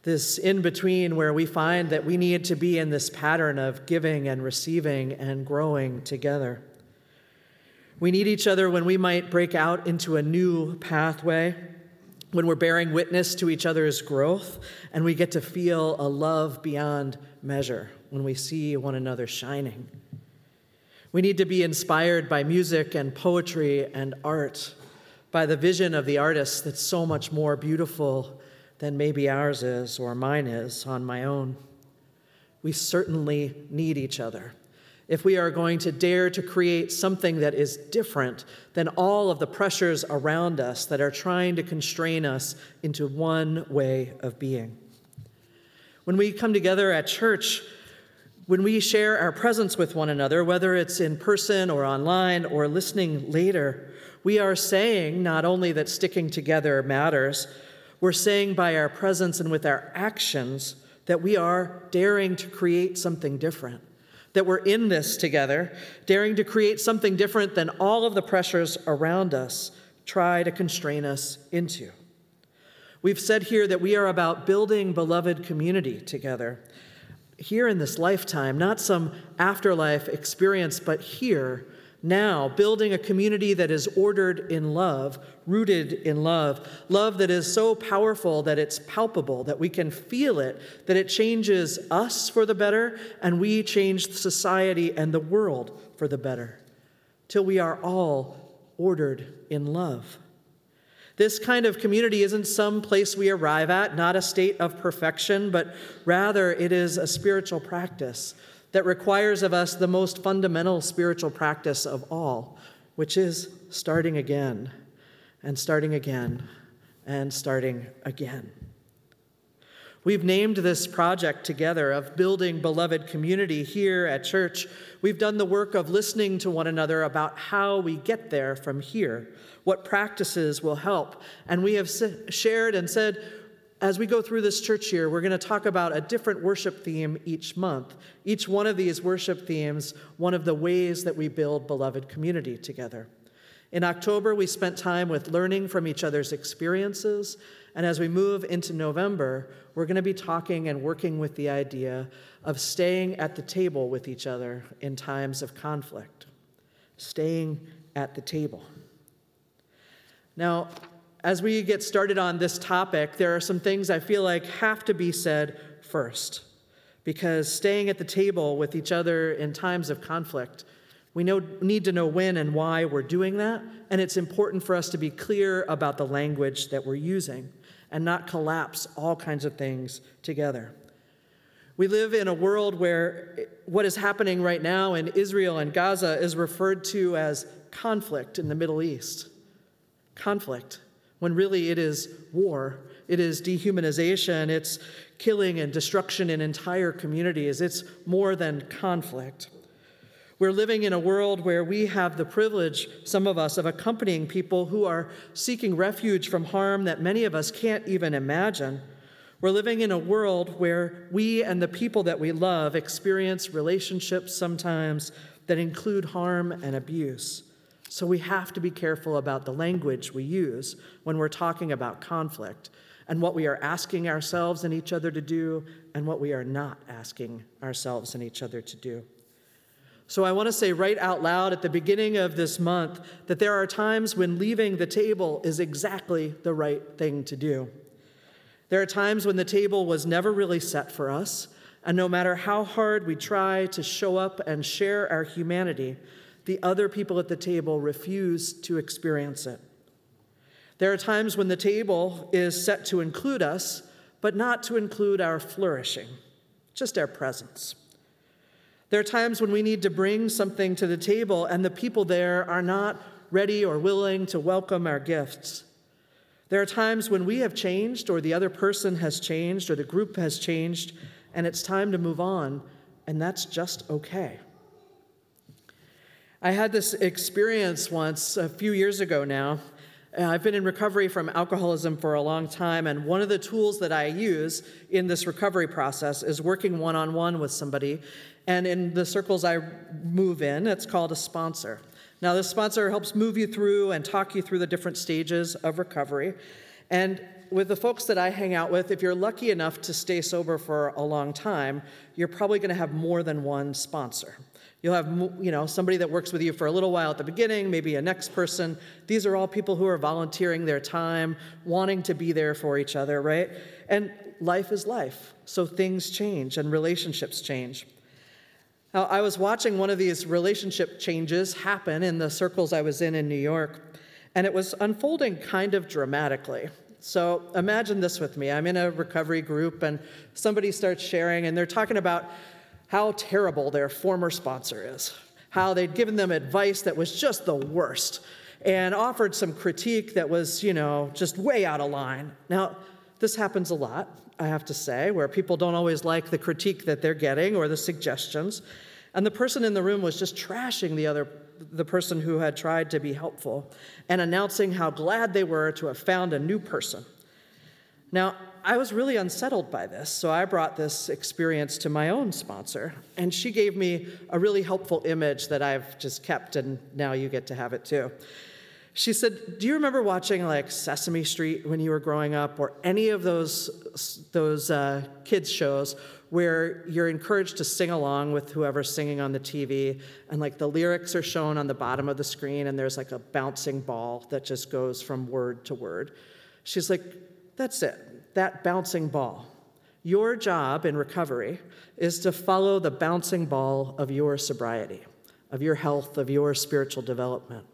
This in between where we find that we need to be in this pattern of giving and receiving and growing together. We need each other when we might break out into a new pathway when we're bearing witness to each other's growth and we get to feel a love beyond measure when we see one another shining. We need to be inspired by music and poetry and art, by the vision of the artist that's so much more beautiful than maybe ours is or mine is on my own. We certainly need each other if we are going to dare to create something that is different than all of the pressures around us that are trying to constrain us into one way of being. When we come together at church, when we share our presence with one another, whether it's in person or online or listening later, we are saying not only that sticking together matters, we're saying by our presence and with our actions that we are daring to create something different, that we're in this together, daring to create something different than all of the pressures around us try to constrain us into. We've said here that we are about building beloved community together. Here in this lifetime, not some afterlife experience, but here now, building a community that is ordered in love, rooted in love, love that is so powerful that it's palpable, that we can feel it, that it changes us for the better, and we change society and the world for the better, till we are all ordered in love. This kind of community isn't some place we arrive at, not a state of perfection, but rather it is a spiritual practice that requires of us the most fundamental spiritual practice of all, which is starting again and starting again and starting again. We've named this project together of building beloved community here at church. We've done the work of listening to one another about how we get there from here, what practices will help. And we have shared and said, as we go through this church year, we're going to talk about a different worship theme each month. Each one of these worship themes, one of the ways that we build beloved community together. In October, we spent time with learning from each other's experiences. And as we move into November, we're going to be talking and working with the idea of staying at the table with each other in times of conflict. Staying at the table. Now, as we get started on this topic, there are some things I feel like have to be said first. Because staying at the table with each other in times of conflict, we know, need to know when and why we're doing that, and it's important for us to be clear about the language that we're using and not collapse all kinds of things together. We live in a world where what is happening right now in Israel and Gaza is referred to as conflict in the Middle East. Conflict when really it is war, it is dehumanization, it's killing and destruction in entire communities, it's more than conflict. We're living in a world where we have the privilege, some of us, of accompanying people who are seeking refuge from harm that many of us can't even imagine. We're living in a world where we and the people that we love experience relationships sometimes that include harm and abuse. So we have to be careful about the language we use when we're talking about conflict and what we are asking ourselves and each other to do and what we are not asking ourselves and each other to do. So I want to say right out loud at the beginning of this month that there are times when leaving the table is exactly the right thing to do. There are times when the table was never really set for us, and no matter how hard we try to show up and share our humanity, the other people at the table refuse to experience it. There are times when the table is set to include us, but not to include our flourishing, just our presence. There are times when we need to bring something to the table, and the people there are not ready or willing to welcome our gifts. There are times when we have changed, or the other person has changed, or the group has changed, and it's time to move on, and that's just okay. I had this experience once a few years ago now. Uh, I've been in recovery from alcoholism for a long time, and one of the tools that I use in this recovery process is working one on one with somebody. And in the circles I move in, it's called a sponsor. Now, this sponsor helps move you through and talk you through the different stages of recovery. And with the folks that I hang out with, if you're lucky enough to stay sober for a long time, you're probably going to have more than one sponsor. You'll have you know, somebody that works with you for a little while at the beginning, maybe a next person. These are all people who are volunteering their time, wanting to be there for each other, right? And life is life. So things change and relationships change. Now, I was watching one of these relationship changes happen in the circles I was in in New York, and it was unfolding kind of dramatically. So imagine this with me. I'm in a recovery group, and somebody starts sharing, and they're talking about how terrible their former sponsor is, how they'd given them advice that was just the worst, and offered some critique that was, you know, just way out of line. Now, this happens a lot, I have to say, where people don't always like the critique that they're getting or the suggestions. And the person in the room was just trashing the other the person who had tried to be helpful and announcing how glad they were to have found a new person. Now, I was really unsettled by this, so I brought this experience to my own sponsor, and she gave me a really helpful image that I've just kept, and now you get to have it too. She said, "Do you remember watching like Sesame Street when you were growing up, or any of those those uh, kids shows where you're encouraged to sing along with whoever's singing on the TV, and like the lyrics are shown on the bottom of the screen, and there's like a bouncing ball that just goes from word to word. She's like, that's it, that bouncing ball. Your job in recovery is to follow the bouncing ball of your sobriety, of your health, of your spiritual development.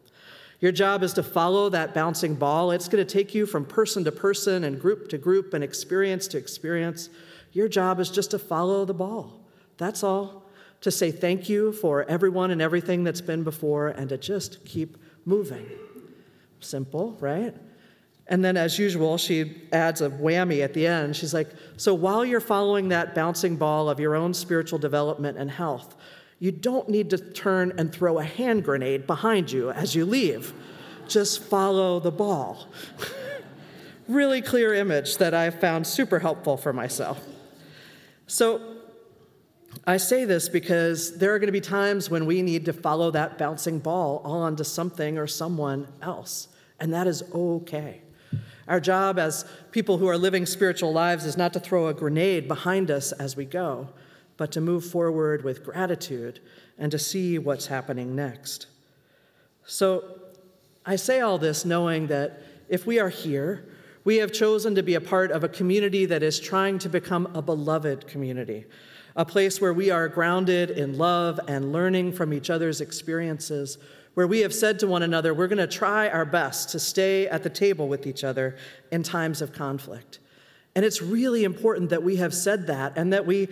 Your job is to follow that bouncing ball. It's going to take you from person to person and group to group and experience to experience. Your job is just to follow the ball. That's all. To say thank you for everyone and everything that's been before and to just keep moving. Simple, right? And then, as usual, she adds a whammy at the end. She's like, So while you're following that bouncing ball of your own spiritual development and health, you don't need to turn and throw a hand grenade behind you as you leave. Just follow the ball. really clear image that I found super helpful for myself. So I say this because there are going to be times when we need to follow that bouncing ball on to something or someone else, and that is okay. Our job as people who are living spiritual lives is not to throw a grenade behind us as we go, but to move forward with gratitude and to see what's happening next. So I say all this knowing that if we are here, we have chosen to be a part of a community that is trying to become a beloved community, a place where we are grounded in love and learning from each other's experiences, where we have said to one another, we're going to try our best to stay at the table with each other in times of conflict. And it's really important that we have said that and that we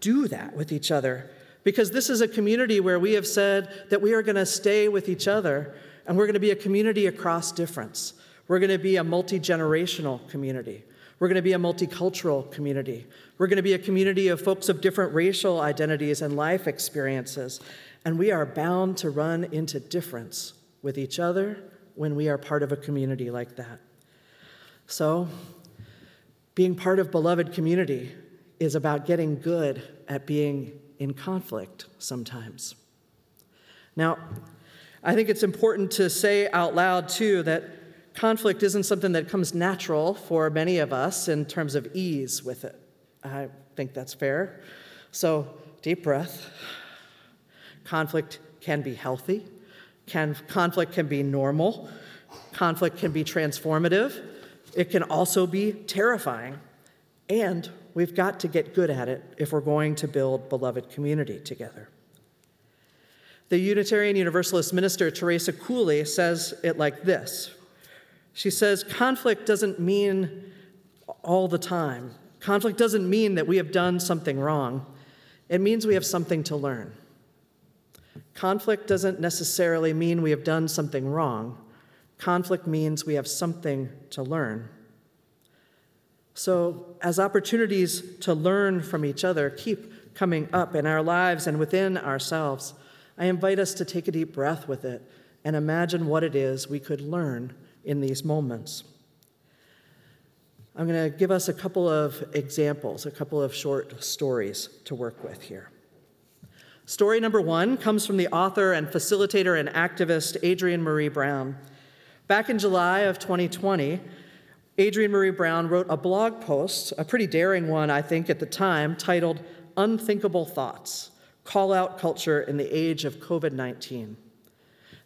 do that with each other, because this is a community where we have said that we are going to stay with each other and we're going to be a community across difference. We're going to be a multi generational community. We're going to be a multicultural community. We're going to be a community of folks of different racial identities and life experiences. And we are bound to run into difference with each other when we are part of a community like that. So, being part of beloved community is about getting good at being in conflict sometimes. Now, I think it's important to say out loud, too, that conflict isn't something that comes natural for many of us in terms of ease with it. I think that's fair. So, deep breath. Conflict can be healthy. Can, conflict can be normal. Conflict can be transformative. It can also be terrifying. And we've got to get good at it if we're going to build beloved community together. The Unitarian Universalist minister Terasa Cooley says it like this she says, conflict doesn't mean all the time. Conflict doesn't mean that we have done something wrong. It means we have something to learn. Conflict doesn't necessarily mean we have done something wrong. Conflict means we have something to learn. So, as opportunities to learn from each other keep coming up in our lives and within ourselves, I invite us to take a deep breath with it and imagine what it is we could learn in these moments. I'm going to give us a couple of examples, a couple of short stories to work with here. Story number one comes from the author and facilitator and activist Adrienne Maree Brown. Back in July of 2020, Adrienne Maree Brown wrote a blog post, a pretty daring one, I think, at the time, titled Unthinkable Thoughts Call Out Culture in the Age of COVID 19.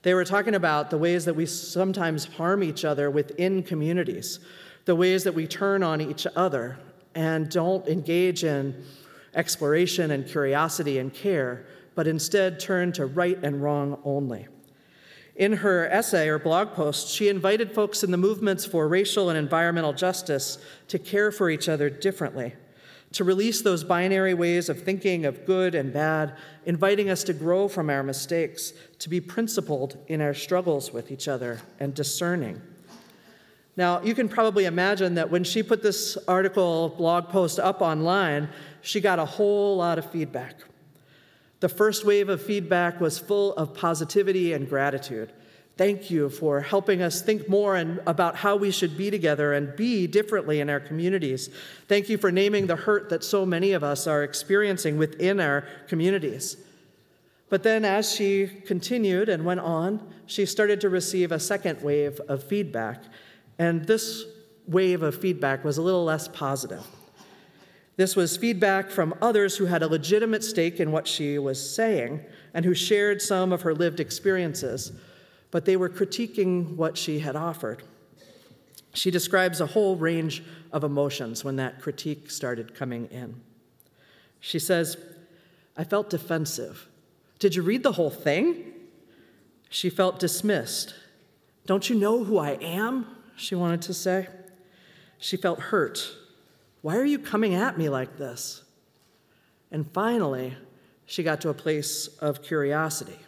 They were talking about the ways that we sometimes harm each other within communities, the ways that we turn on each other and don't engage in exploration and curiosity and care, but instead turn to right and wrong only. In her essay or blog post, she invited folks in the movements for racial and environmental justice to care for each other differently to release those binary ways of thinking of good and bad, inviting us to grow from our mistakes, to be principled in our struggles with each other and discerning. Now, you can probably imagine that when she put this article, blog post up online, she got a whole lot of feedback. The first wave of feedback was full of positivity and gratitude. Thank you for helping us think more and about how we should be together and be differently in our communities. Thank you for naming the hurt that so many of us are experiencing within our communities. But then, as she continued and went on, she started to receive a second wave of feedback. And this wave of feedback was a little less positive. This was feedback from others who had a legitimate stake in what she was saying and who shared some of her lived experiences but they were critiquing what she had offered. She describes a whole range of emotions when that critique started coming in. She says, I felt defensive. Did you read the whole thing? She felt dismissed. Don't you know who I am? She wanted to say. She felt hurt. Why are you coming at me like this? And finally, she got to a place of curiosity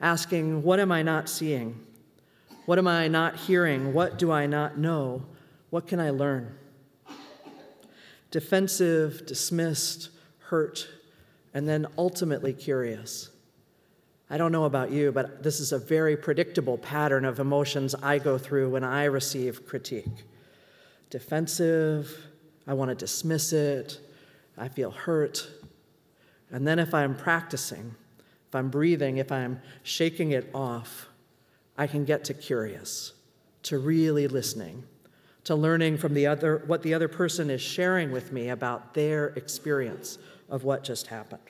asking, What am I not seeing? What am I not hearing? What do I not know? What can I learn? Defensive, dismissed, hurt, and then ultimately curious. I don't know about you, but this is a very predictable pattern of emotions I go through when I receive critique. Defensive, I want to dismiss it, I feel hurt. And then if I'm practicing, if I'm breathing, if I'm shaking it off, I can get to curious, to really listening, to learning from the other what the other person is sharing with me about their experience of what just happened.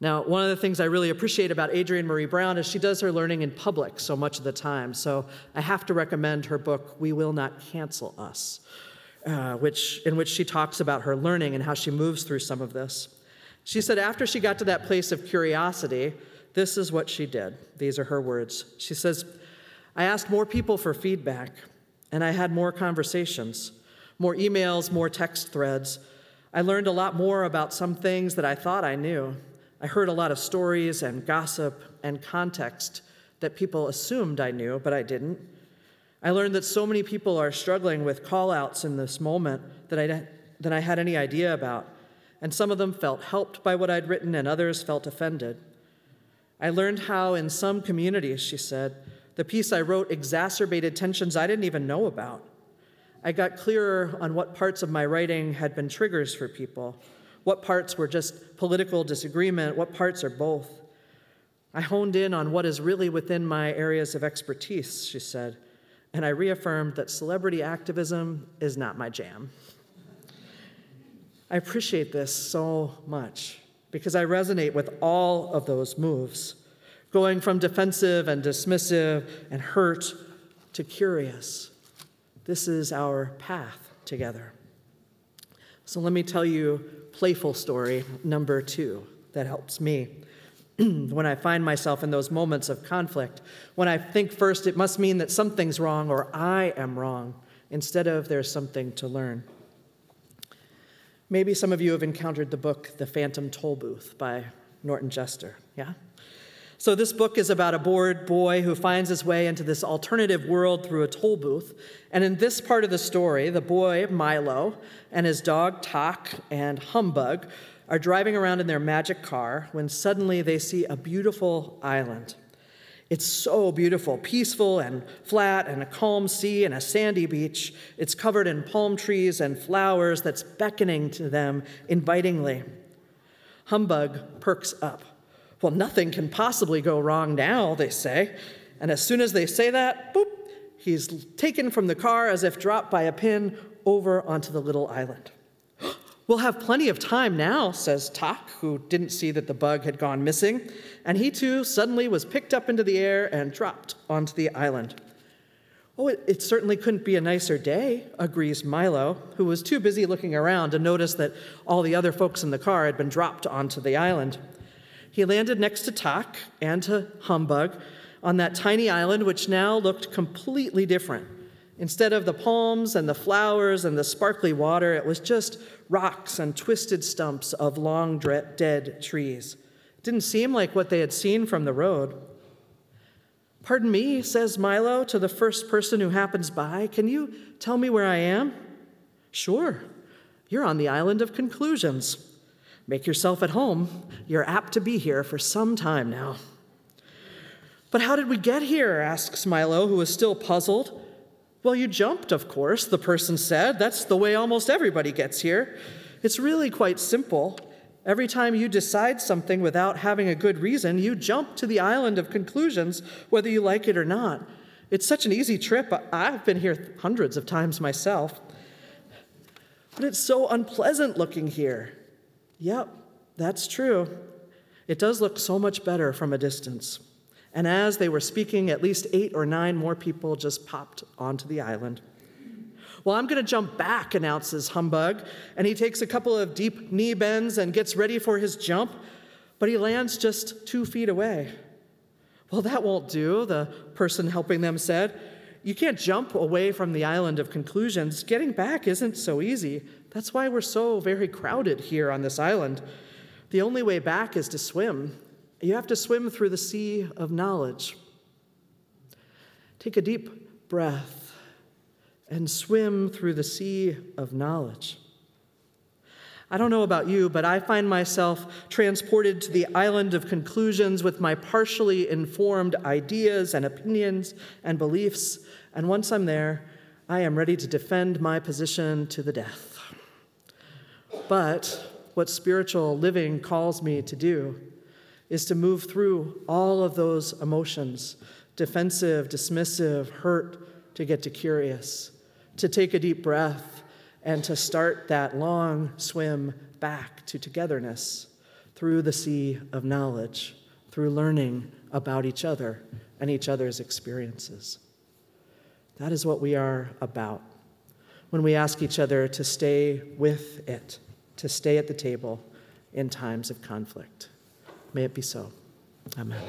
Now, one of the things I really appreciate about Adrienne Maree Brown is she does her learning in public so much of the time. So I have to recommend her book, We Will Not Cancel Us, uh, which, in which she talks about her learning and how she moves through some of this. She said after she got to that place of curiosity, this is what she did. These are her words. She says, I asked more people for feedback, and I had more conversations, more emails, more text threads. I learned a lot more about some things that I thought I knew. I heard a lot of stories and gossip and context that people assumed I knew, but I didn't. I learned that so many people are struggling with call outs in this moment that I, that I had any idea about and some of them felt helped by what I'd written, and others felt offended. I learned how, in some communities, she said, the piece I wrote exacerbated tensions I didn't even know about. I got clearer on what parts of my writing had been triggers for people, what parts were just political disagreement, what parts are both. I honed in on what is really within my areas of expertise, she said, and I reaffirmed that celebrity activism is not my jam. I appreciate this so much because I resonate with all of those moves, going from defensive and dismissive and hurt to curious. This is our path together. So let me tell you playful story number 2 that helps me. when I find myself in those moments of conflict, when I think first it must mean that something's wrong or I am wrong, instead of there's something to learn. Maybe some of you have encountered the book The Phantom Toll Booth by Norton Juster, yeah? So, this book is about a bored boy who finds his way into this alternative world through a toll booth. And in this part of the story, the boy, Milo, and his dog, Tock, and Humbug are driving around in their magic car when suddenly they see a beautiful island. It's so beautiful, peaceful and flat, and a calm sea and a sandy beach. It's covered in palm trees and flowers that's beckoning to them invitingly. Humbug perks up. Well, nothing can possibly go wrong now, they say. And as soon as they say that, boop, he's taken from the car as if dropped by a pin over onto the little island. We'll have plenty of time now, says Tock, who didn't see that the bug had gone missing, and he too suddenly was picked up into the air and dropped onto the island. Oh, it, it, certainly couldn't be a nicer day, agrees Milo, who was too busy looking around to notice that all the other folks in the car had been dropped onto the island. He landed next to Tock and to Humbug on that tiny island, which now looked completely different. Instead of the palms and the flowers and the sparkly water, it was just rocks and twisted stumps of long dead trees. It didn't seem like what they had seen from the road. Pardon me, says Milo to the first person who happens by. Can you tell me where I am? Sure. You're on the island of conclusions. Make yourself at home. You're apt to be here for some time now. But how did we get here? asks Milo, who is still puzzled. Well, you jumped, of course, the person said. That's the way almost everybody gets here. It's really quite simple. Every time you decide something without having a good reason, you jump to the island of conclusions, whether you like it or not. It's such an easy trip. I've been here hundreds of times myself. But it's so unpleasant looking here. Yep, that's true. It does look so much better from a distance. And as they were speaking, at least eight or nine more people just popped onto the island. Well, I'm going to jump back, announces Humbug, and he takes a couple of deep knee bends and gets ready for his jump, but he lands just two feet away. Well, that won't do, the person helping them said. You can't jump away from the island of conclusions. Getting back isn't so easy. That's why we're so very crowded here on this island. The only way back is to swim. You have to swim through the sea of knowledge. Take a deep breath and swim through the sea of knowledge. I don't know about you, but I find myself transported to the island of conclusions with my partially informed ideas and opinions and beliefs. And once I'm there, I am ready to defend my position to the death. But what spiritual living calls me to do is to move through all of those emotions defensive, dismissive, hurt, to get to curious, to take a deep breath, and to start that long swim back to togetherness through the sea of knowledge, through learning about each other and each other's experiences. That is what we are about when we ask each other to stay with it, to stay at the table in times of conflict. May it be so. Amen.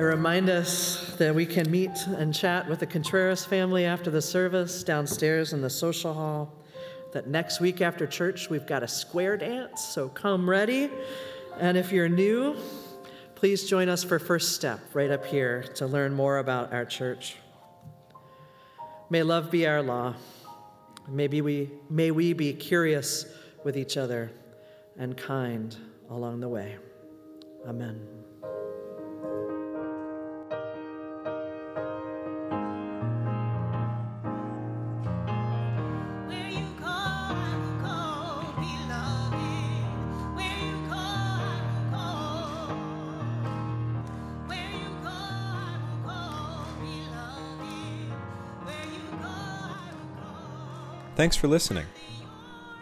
I remind us that we can meet and chat with the Contreras family after the service downstairs in the social hall. That next week after church, we've got a square dance, so come ready. And if you're new, please join us for First Step right up here to learn more about our church. May love be our law. Maybe we, may we be curious with each other and kind along the way. Amen. Thanks for listening.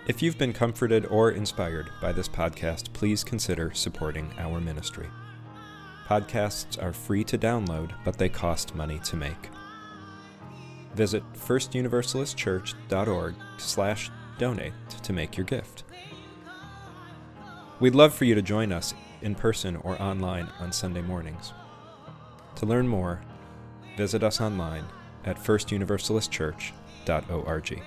If you've been comforted or inspired by this podcast, please consider supporting our ministry. Podcasts are free to download, but they cost money to make. Visit firstuniversalistchurch.org slash donate to make your gift. We'd love for you to join us in person or online on Sunday mornings. To learn more, visit us online at firstuniversalistchurch.org.